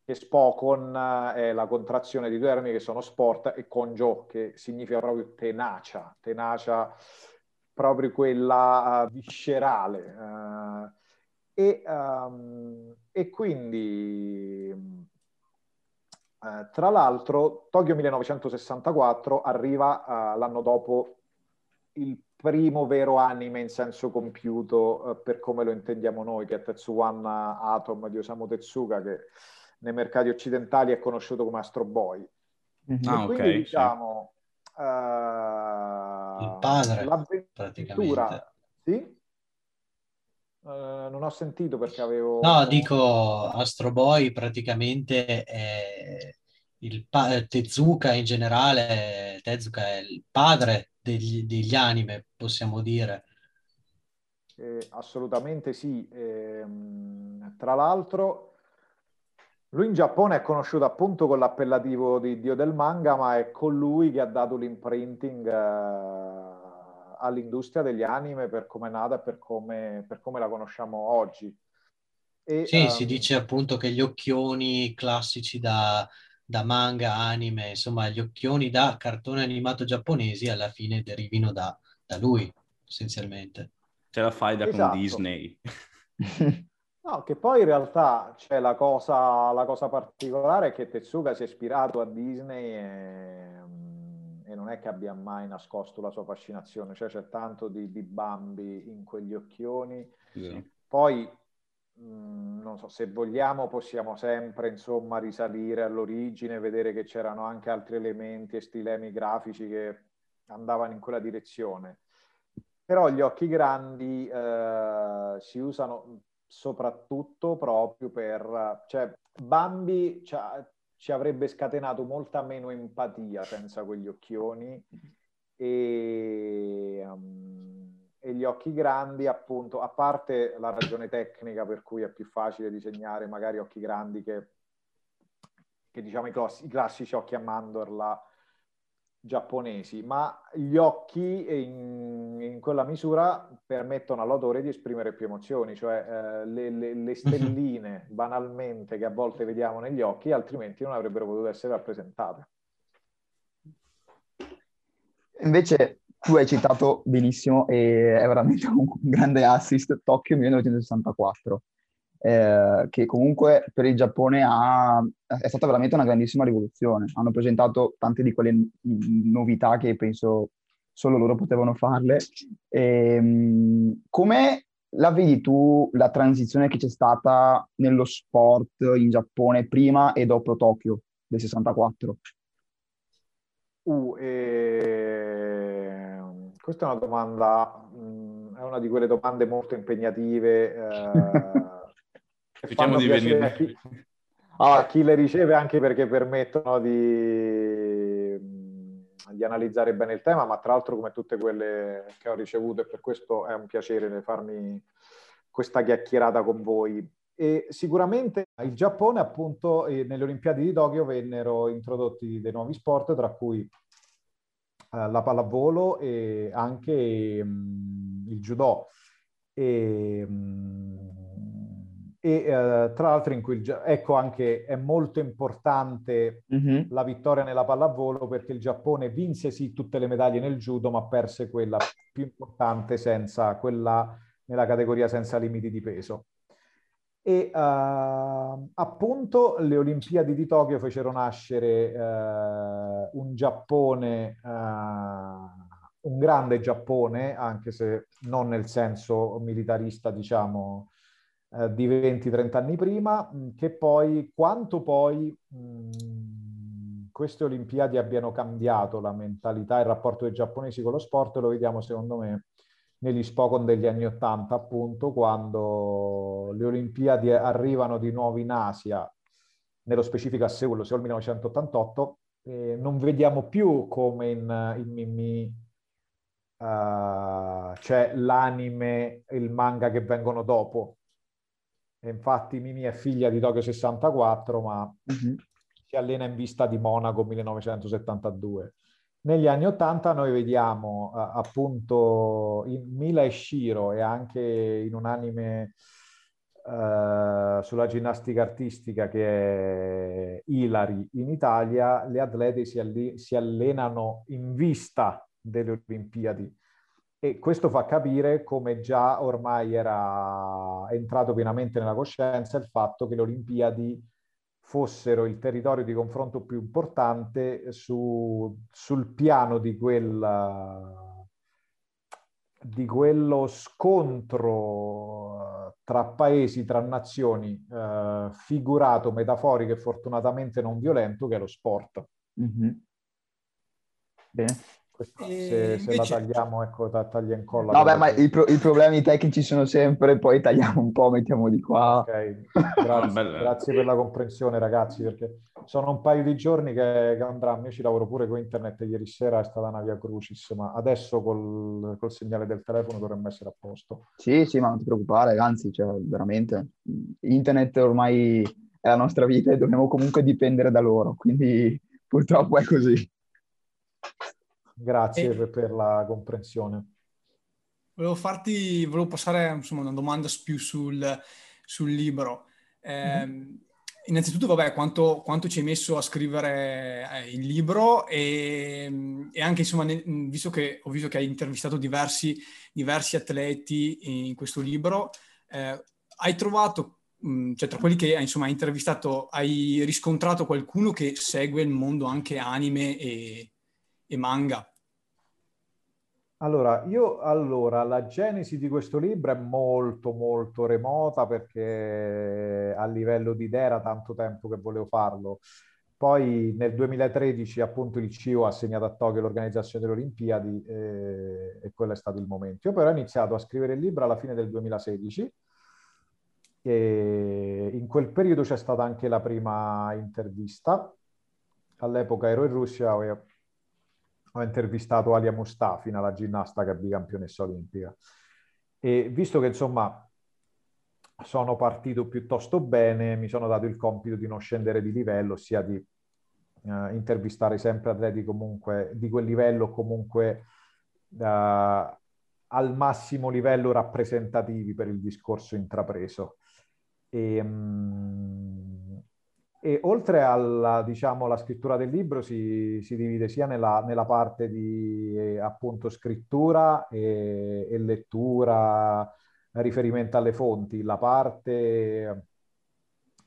che Spokon è la contrazione di due termini che sono sport e conjo, che significa proprio tenacia, tenacia proprio quella uh, viscerale. Uh, e, um, e, quindi, uh, tra l'altro, Tokyo 1964 arriva l'anno dopo il primo vero anime in senso compiuto per come lo intendiamo noi, che è Tetsuwan Atom di Osamu Tezuka, che nei mercati occidentali è conosciuto come Astro Boy. Mm-hmm. Ah, quindi okay, diciamo sì. Uh, il padre l'avventura. sì? Uh, non ho sentito perché avevo no dico Astro Boy praticamente è il pa- Tezuka in generale Tezuka è il padre degli, degli anime possiamo dire. Eh, assolutamente sì. Eh, tra l'altro lui in Giappone è conosciuto appunto con l'appellativo di dio del manga, ma è colui che ha dato l'imprinting uh, all'industria degli anime per come è nata e per come, per come la conosciamo oggi. E, sì, um... si dice appunto che gli occhioni classici da, da, manga, anime, insomma, gli occhioni da cartone animato giapponesi alla fine derivino da, da lui, essenzialmente. Ce la fai da esatto. con Disney. No, che poi in realtà c'è la cosa, la cosa particolare è che Tetsuga si è ispirato a Disney e, e, non è che abbia mai nascosto la sua fascinazione, cioè c'è tanto di, di Bambi in quegli occhioni. Yeah. Poi, mh, non so, se vogliamo possiamo sempre, insomma, risalire all'origine, vedere che c'erano anche altri elementi e stilemi grafici che andavano in quella direzione. Però gli occhi grandi eh, si usano soprattutto proprio per... Cioè, Bambi ci avrebbe scatenato molta meno empatia senza quegli occhioni e, um, e, gli occhi grandi appunto, a parte la ragione tecnica per cui è più facile disegnare magari occhi grandi che, che diciamo i classici occhi a mandorla giapponesi, ma gli occhi in, in, quella misura permettono all'autore di esprimere più emozioni, cioè eh, le, le, le, stelline banalmente che a volte vediamo negli occhi, altrimenti non avrebbero potuto essere rappresentate. Invece tu hai citato benissimo e è veramente un grande assist Tokyo 1964 eh, che comunque per il Giappone ha, è stata veramente una grandissima rivoluzione. Hanno presentato tante di quelle novità che penso solo loro potevano farle. E, ehm, come la vedi tu la transizione che c'è stata nello sport in Giappone prima e dopo Tokyo del 64? Uh, eh, questa è una domanda, mh, mm, è una di quelle domande molto impegnative. Eh, Cerchiamo di venire... A chi, a chi le riceve anche perché permettono di, di analizzare bene il tema, ma tra l'altro come tutte quelle che ho ricevuto e per questo è un piacere farmi questa chiacchierata con voi. E sicuramente il Giappone, appunto, nelle Olimpiadi di Tokyo vennero introdotti dei nuovi sport, tra cui eh, la pallavolo e anche mh, il judo. E, mh, e eh, tra l'altro in cui il, ecco anche è molto importante mm-hmm. la vittoria nella pallavolo perché il Giappone vinse sì tutte le medaglie nel judo ma perse quella più importante senza quella nella categoria senza limiti di peso. E uh, appunto le Olimpiadi di Tokyo fecero nascere uh, un Giappone, uh, un grande Giappone, anche se non nel senso militarista, diciamo, di 20-30 anni prima, che poi, quanto poi mh, queste Olimpiadi abbiano cambiato la mentalità e il rapporto dei giapponesi con lo sport, lo vediamo secondo me negli Spokon degli anni Ottanta, appunto, quando le Olimpiadi arrivano di nuovo in Asia, nello specifico a Seul, Seul 1988, eh, non vediamo più come in, in Mimmi uh, c'è l'anime e il manga che vengono dopo. E infatti Mimi è figlia di Tokyo 64, ma uh-huh. si allena in vista di Monaco 1972. Negli anni Ottanta noi vediamo uh, appunto in Mila e Shiro e anche in un anime uh, sulla ginnastica artistica che è Ilari in Italia, le atlete si, alle- si allenano in vista delle Olimpiadi e questo fa capire come già ormai era entrato pienamente nella coscienza il fatto che le Olimpiadi fossero il territorio di confronto più importante su, sul piano di, quel, di quello scontro eh, tra paesi, tra nazioni, eh, figurato, metaforico e fortunatamente non violento, che è lo sport. Mm-hmm. Bene. Se, se la tagliamo, ecco, taglia e incolla. No, beh, ma i, pro- i, problemi tecnici sono sempre, poi tagliamo un po', mettiamo di qua. Ok, grazie, grazie per la comprensione ragazzi, perché sono un paio di giorni che, che andranno, io ci lavoro pure con internet, ieri sera è stata una via crucis, ma adesso col, col segnale del telefono dovremmo essere a posto. Sì, sì, ma non ti preoccupare, anzi, cioè, veramente, internet ormai è la nostra vita e dobbiamo comunque dipendere da loro, quindi purtroppo è così. Grazie e... per la comprensione. Volevo farti, volevo passare insomma, una domanda più sul, sul libro. Eh, mm-hmm. Innanzitutto, vabbè, quanto, quanto, ci hai messo a scrivere eh, il libro e, e anche, insomma, ne, visto che ho visto che hai intervistato diversi, diversi atleti in questo libro, eh, hai trovato, mh, cioè tra quelli che insomma, hai intervistato, hai riscontrato qualcuno che segue il mondo anche anime e, e manga? Allora, io allora la genesi di questo libro è molto molto remota perché a livello di idea era tanto tempo che volevo farlo. Poi nel 2013 appunto il CIO ha assegnato a Tokyo l'organizzazione delle Olimpiadi eh, e quello è stato il momento. Io però ho iniziato a scrivere il libro alla fine del 2016 e in quel periodo c'è stata anche la prima intervista. All'epoca ero in Russia e ho intervistato Alia Mustafina, la ginnasta che è bicampionessa olimpica. E visto che insomma sono partito piuttosto bene, mi sono dato il compito di non scendere di livello, ossia di uh, intervistare sempre atleti comunque di quel livello, comunque uh, al massimo livello rappresentativi per il discorso intrapreso. E, um, e oltre alla diciamo, la scrittura del libro si, si divide sia nella, nella, parte di eh, appunto scrittura e, e, lettura, riferimento alle fonti, la parte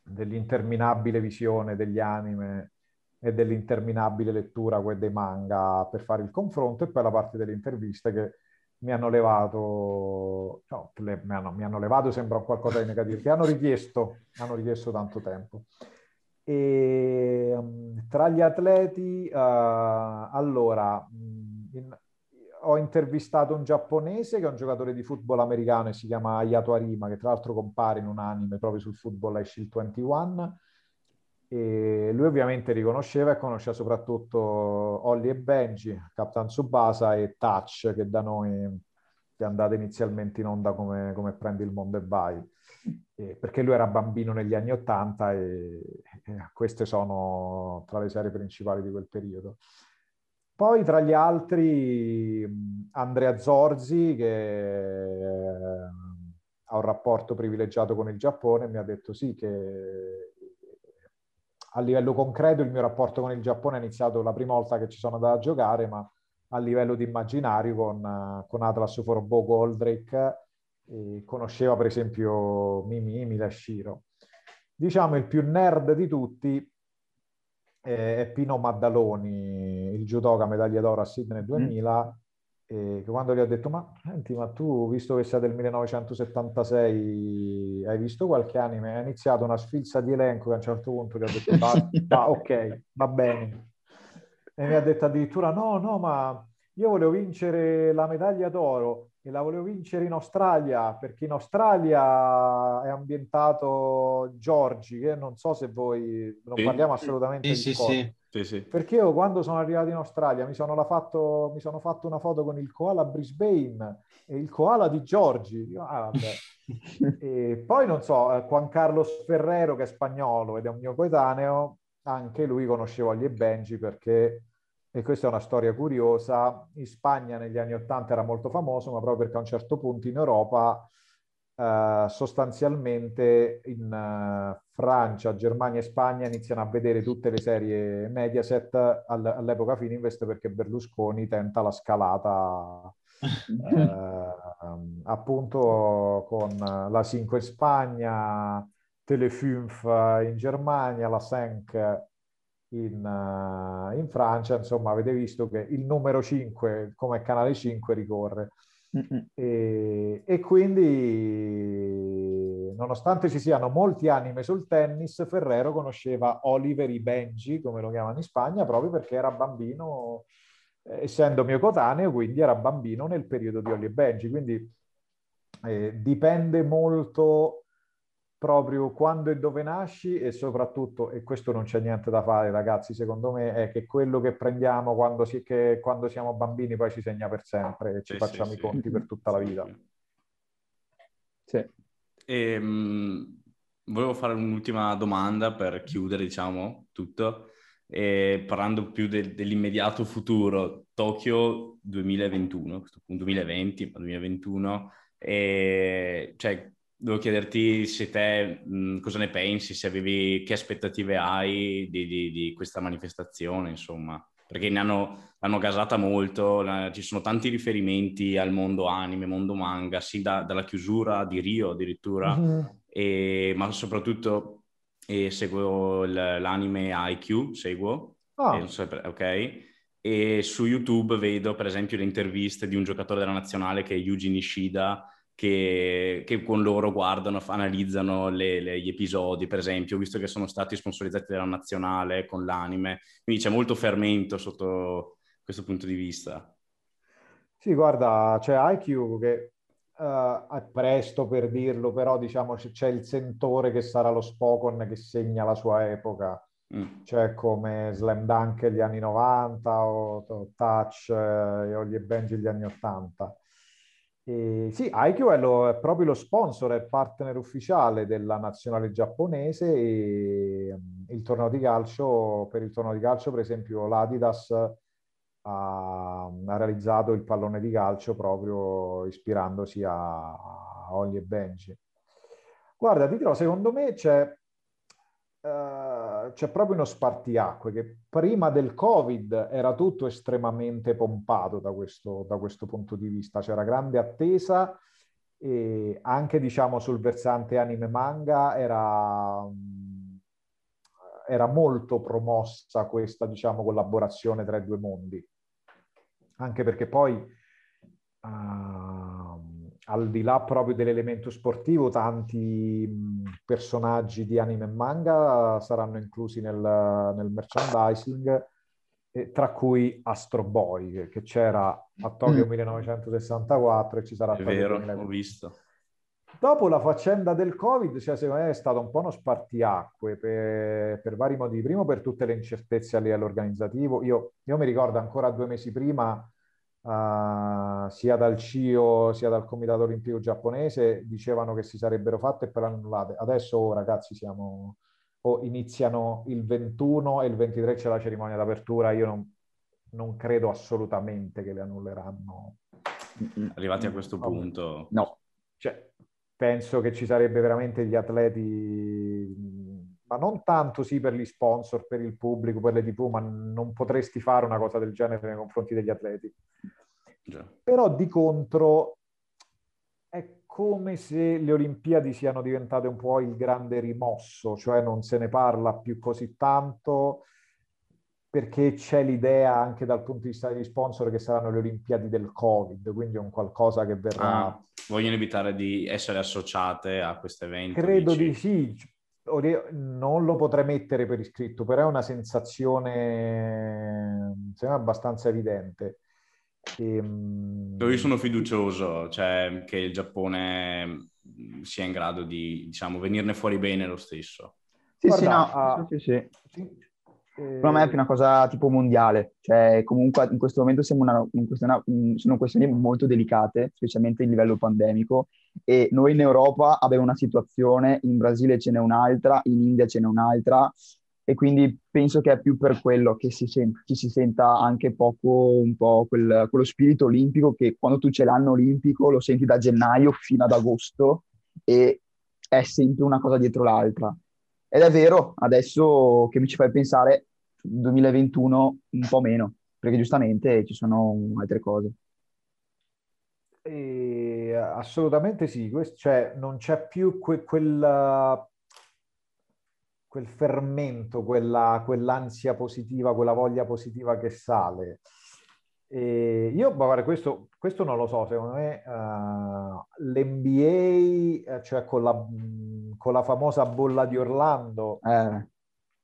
dell'interminabile visione degli anime e dell'interminabile lettura dei manga per fare il confronto e poi la parte delle interviste che mi hanno levato, no, le, mi, hanno, mi hanno levato sembra qualcosa di negativo, che hanno richiesto, hanno richiesto tanto tempo. E, um, tra gli atleti, uh, allora, mm, in, ho intervistato un giapponese che è un giocatore di football americano e si chiama Ayato Arima, che tra l'altro compare in un anime proprio sul football a Shield 21. E lui ovviamente riconosceva e conosceva soprattutto Ollie e Benji, Captain Tsubasa e Touch, che da noi è andata inizialmente in onda come, come Prendi il mondo e vai perché lui era bambino negli anni Ottanta e, queste sono tra le serie principali di quel periodo. Poi tra gli altri Andrea Zorzi, che eh, ha un rapporto privilegiato con il Giappone, mi ha detto sì che a livello concreto il mio rapporto con il Giappone è iniziato la prima volta che ci sono andato a giocare, ma a livello di immaginario con, con Atlas for Bo Goldrake conosceva per esempio Mimi Milashiro. Diciamo il più nerd di tutti è Pino Maddaloni, il judoka medaglia d'oro a Sydney 2000, mm. quando gli ho detto, ma senti, ma tu, visto che sei del 1976, hai visto qualche anime? Ha iniziato una sfilza di elenco che a un certo punto gli ho detto, ah, ah, ok, va bene. E mi ha detto addirittura, no, no, ma io volevo vincere la medaglia d'oro e la volevo vincere in Australia perché in Australia è ambientato Giorgi, che non so se voi non sì. parliamo assolutamente sì, di sì, sì, sì. Perché io quando sono arrivato in Australia mi sono, fatto, mi sono fatto una foto con il koala Brisbane e il koala di Giorgi. Ah, e poi non so, eh, Juan Carlos Ferrero che è spagnolo ed è un mio coetaneo, anche lui conoscevo gli Benji perché e questa è una storia curiosa, in Spagna negli anni Ottanta era molto famoso, ma proprio perché a un certo punto in Europa eh, sostanzialmente in uh, Francia, Germania e Spagna iniziano a vedere tutte le serie Mediaset all- all'epoca Fininvest perché Berlusconi tenta la scalata eh, appunto con la 5 in Spagna, Telefunf in Germania, la Senk in, uh, in, Francia, insomma avete visto che il numero 5 come canale 5 ricorre. E, e, quindi, nonostante ci siano molti anime sul tennis, Ferrero conosceva Oliveri Benji, come lo chiamano in Spagna, proprio perché era bambino, eh, essendo mio cotaneo, quindi era bambino nel periodo di Oli Benji. Quindi eh, dipende molto proprio quando e dove nasci e soprattutto, e questo non c'è niente da fare ragazzi, secondo me è che quello che prendiamo quando, si, che, quando siamo bambini poi ci segna per sempre e ci sì, facciamo sì, i conti sì. per tutta la vita. Sì. E, ehm, mh, volevo fare un'ultima domanda per chiudere, diciamo, tutto. E parlando più de- dell'immediato futuro, Tokyo 2021, a questo punto 2020, 2021, e, cioè, Devo chiederti se te mh, cosa ne pensi, se avevi, che aspettative hai di, di, di questa manifestazione, insomma, perché ne hanno, hanno gasata molto, la, ci sono tanti riferimenti al mondo anime, mondo manga, sì da, dalla chiusura di Rio addirittura, mm-hmm. e, ma soprattutto e seguo l'anime IQ, seguo, oh. so, ok? E su YouTube vedo per esempio le interviste di un giocatore della nazionale che è Yuji Nishida, che, che, con loro guardano, analizzano le, le, gli episodi, per esempio, visto che sono stati sponsorizzati dalla nazionale con l'anime, quindi c'è molto fermento sotto questo punto di vista. Sì, guarda, c'è IQ che uh, è presto per dirlo, però diciamo c'è il sentore che sarà lo Spokon che segna la sua epoca. Mm. Cioè come Slam Dunk degli anni 90 o, o Touch eh, o gli Benji degli anni 80. E sì, Aikyo è, lo, è, proprio lo sponsor, è partner ufficiale della nazionale giapponese e um, il torneo di calcio, per il torneo di calcio per esempio l'Adidas ha, ha realizzato il pallone di calcio proprio ispirandosi a, a Olli e Benji. Guarda, ti dirò, secondo me c'è uh, c'è proprio uno spartiacque che prima del Covid era tutto estremamente pompato da questo, da questo punto di vista, c'era grande attesa e anche diciamo sul versante anime manga era, era molto promossa questa diciamo collaborazione tra i due mondi. Anche perché poi uh, al di là proprio dell'elemento sportivo, tanti personaggi di anime e manga saranno inclusi nel, nel merchandising, eh, tra cui Astro Boy, che, c'era a Tokyo mm. 1964 e ci sarà È vero, ho visto. Dopo la faccenda del Covid, cioè, secondo me è stato un po' uno spartiacque per, per vari motivi. Primo per tutte le incertezze a livello organizzativo. Io, io mi ricordo ancora due mesi prima uh, sia dal CIO sia dal Comitato Olimpico giapponese dicevano che si sarebbero fatte e poi annullate. Adesso oh, ragazzi siamo, oh, iniziano il 21 e il 23 c'è la cerimonia d'apertura, io non, non credo assolutamente che le annulleranno. Arrivati a questo punto. No, cioè, penso che ci sarebbe veramente gli atleti ma non tanto sì per gli sponsor, per il pubblico, per le TV, ma non potresti fare una cosa del genere nei confronti degli atleti. Già. Però di contro è come se le Olimpiadi siano diventate un po' il grande rimosso, cioè non se ne parla più così tanto perché c'è l'idea anche dal punto di vista degli sponsor che saranno le Olimpiadi del Covid, quindi è un qualcosa che verrà... Ah, vogliono evitare di essere associate a questo evento? Credo dici? di sì, non lo potrei mettere per iscritto, però è una sensazione sembra abbastanza evidente. E, ehm, Io sono fiducioso, cioè che il Giappone sia in grado di, diciamo, venirne fuori bene lo stesso. Sì, Guarda, sì, no, uh, sì, sì. Secondo me è più una cosa tipo mondiale, cioè comunque in questo momento siamo una, in questione, sono questioni molto delicate, specialmente a livello pandemico, e noi in Europa abbiamo una situazione, in Brasile ce n'è un'altra, in India ce n'è un'altra, e quindi penso che è più per quello che si, sent- ci si senta anche poco un po' quel, quello spirito olimpico che quando tu c'è l'anno olimpico lo senti da gennaio fino ad agosto e è sempre una cosa dietro l'altra. Ed è vero, adesso che mi ci fai pensare, 2021 un po' meno, perché giustamente ci sono altre cose. E, assolutamente sì, cioè, non c'è più que, quella, quel fermento, quella, quell'ansia positiva, quella voglia positiva che sale. E io, guarda, questo, questo, non lo so, secondo me uh, l'NBA, eh, cioè con la, con la, famosa bolla di Orlando, eh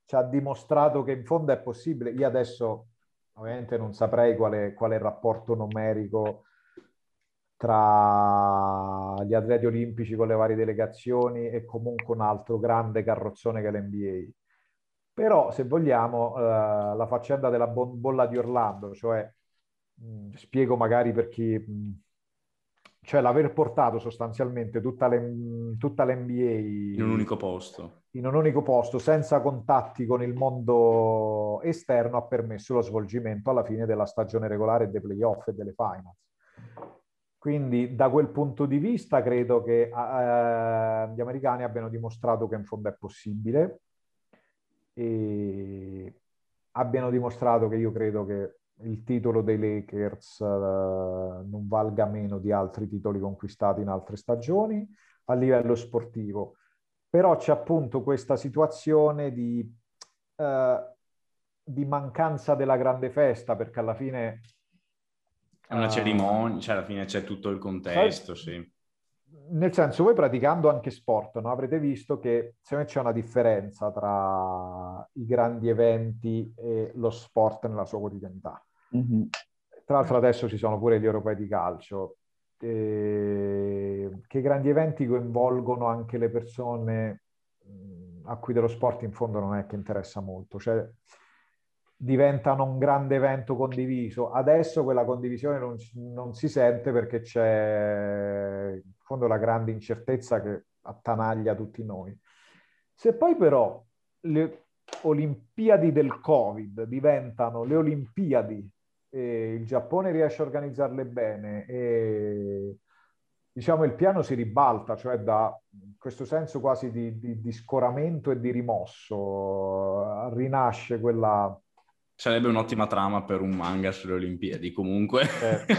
ci ha dimostrato che in fondo è possibile. Io adesso ovviamente non saprei qual è, qual è il rapporto numerico tra gli atleti olimpici con le varie delegazioni e comunque un altro grande carrozzone che è l'NBA. Però, se vogliamo, eh, la faccenda della bolla di Orlando, cioè spiego magari per chi mh, cioè l'aver portato sostanzialmente tutta, le, tutta l'NBA in un unico posto. In un unico posto, senza contatti con il mondo esterno, ha permesso lo svolgimento alla fine della stagione regolare dei playoff e delle finals. Quindi da quel punto di vista credo che eh, gli americani abbiano dimostrato che in fondo è possibile e abbiano dimostrato che io credo che il titolo dei Lakers uh, non valga meno di altri titoli conquistati in altre stagioni a livello sportivo. Però c'è appunto questa situazione di, uh, di mancanza della grande festa, perché alla fine... È una uh, cerimonia, cioè alla fine c'è tutto il contesto, sai, sì. Nel senso, voi praticando anche sport, no? avrete visto che secondo me c'è una differenza tra i grandi eventi e lo sport nella sua quotidianità. Mm-hmm. Tra l'altro adesso ci sono pure gli europei di calcio, eh, che grandi eventi coinvolgono anche le persone a cui dello sport in fondo non è che interessa molto, cioè diventano un grande evento condiviso. Adesso quella condivisione non, non si sente perché c'è fondo la grande incertezza che attanaglia tutti noi. Se poi però le Olimpiadi del Covid diventano le Olimpiadi e il Giappone riesce a organizzarle bene e diciamo il piano si ribalta, cioè da questo senso quasi di, di, di scoramento e di rimosso, rinasce quella... Sarebbe un'ottima trama per un manga sulle Olimpiadi, comunque. Eh,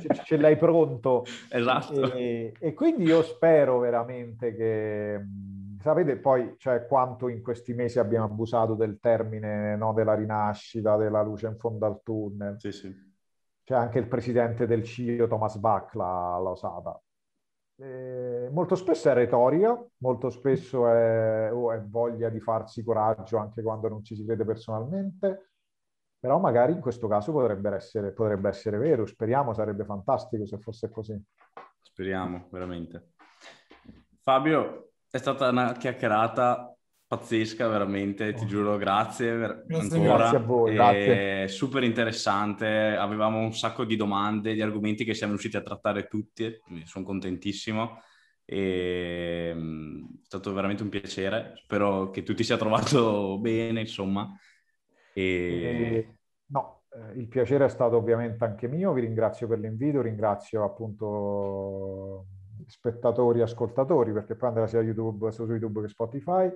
ce, ce, l'hai pronto. Esatto. E, e, quindi io spero veramente che sapete poi cioè, quanto in questi mesi abbiamo abusato del termine no, della rinascita, della luce in fondo al tunnel. Sì, sì. C'è anche il presidente del CIO, Thomas Bach, l'ha, l'ha usata. E molto spesso è retorica, molto spesso è, oh, è, voglia di farsi coraggio anche quando non ci si vede personalmente, però magari in questo caso potrebbe essere, potrebbe essere vero, speriamo, sarebbe fantastico se fosse così. Speriamo, veramente. Fabio, è stata una chiacchierata pazzesca, veramente, ti oh. giuro, grazie, ver- grazie ancora. Grazie a voi, grazie. Super interessante, avevamo un sacco di domande, di argomenti che siamo riusciti a trattare tutti, sono contentissimo. E, mm, è stato veramente un piacere, spero che tu ti sia trovato bene, insomma. E... E... No, eh, il piacere è stato ovviamente anche mio, vi ringrazio per l'invito, ringrazio appunto spettatori, ascoltatori, perché poi andrà sia YouTube, su YouTube che Spotify.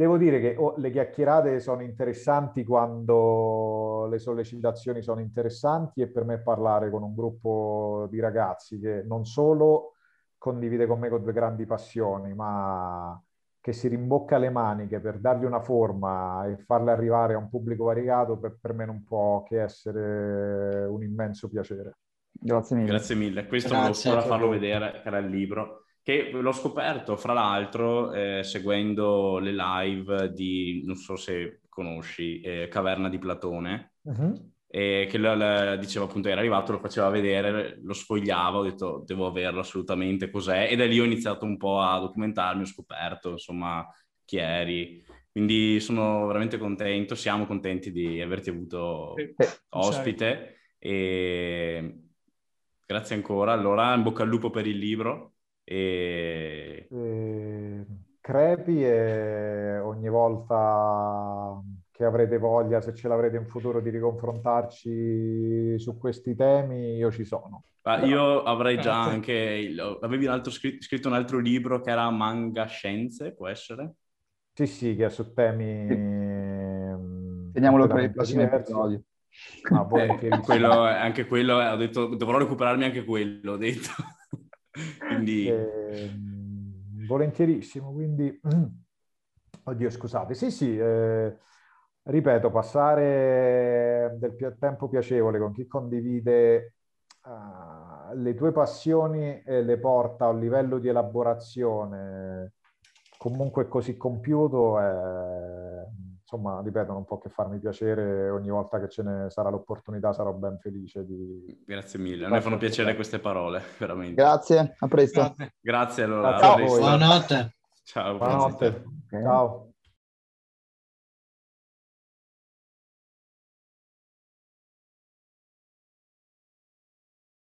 Devo dire che oh, le chiacchierate sono interessanti quando le sollecitazioni sono interessanti e per me parlare con un gruppo di ragazzi che non solo condivide con me con due grandi passioni, ma che si rimbocca le maniche per dargli una forma e farle arrivare a un pubblico variegato, per, per me non può che essere un immenso piacere. Grazie mille. Grazie mille. Questo Grazie, volevo farlo vedere, che era il libro, che l'ho scoperto, fra l'altro, eh, seguendo le live di, non so se conosci, eh, Caverna di Platone. Uh-huh e che lo, lo, diceva appunto era arrivato, lo faceva vedere, lo sfogliava, ho detto devo averlo assolutamente, cos'è? E da lì ho iniziato un po' a documentarmi, ho scoperto insomma chi eri. Quindi sono veramente contento, siamo contenti di averti avuto sì, ospite e grazie ancora. Allora, in bocca al lupo per il libro. E... E... Crepi e ogni volta che avrete voglia, se ce l'avrete in futuro, di riconfrontarci su questi temi, io ci sono. Ah, io avrei già anche... Il, avevi un altro, scritto un altro libro che era Manga Scienze, può essere? Sì, sì, che è su temi... Teniamolo per i prossimi episodi. Ah, eh, quello, anche quello, ho detto, dovrò recuperarmi anche quello, ho detto. Quindi... Eh, volentierissimo, quindi... Oddio, scusate. Sì, sì, eh, ripeto, passare del tempo piacevole con chi condivide uh, le tue passioni e le porta a un livello di elaborazione comunque così compiuto, è, insomma, ripeto, non può che farmi piacere ogni volta che ce ne sarà l'opportunità, sarò ben felice di... Grazie mille, a me fanno piacere queste parole, veramente. Grazie, a presto. Grazie, Grazie allora. Ciao. Buonanotte. Ciao. Buonanotte. Okay. Ciao.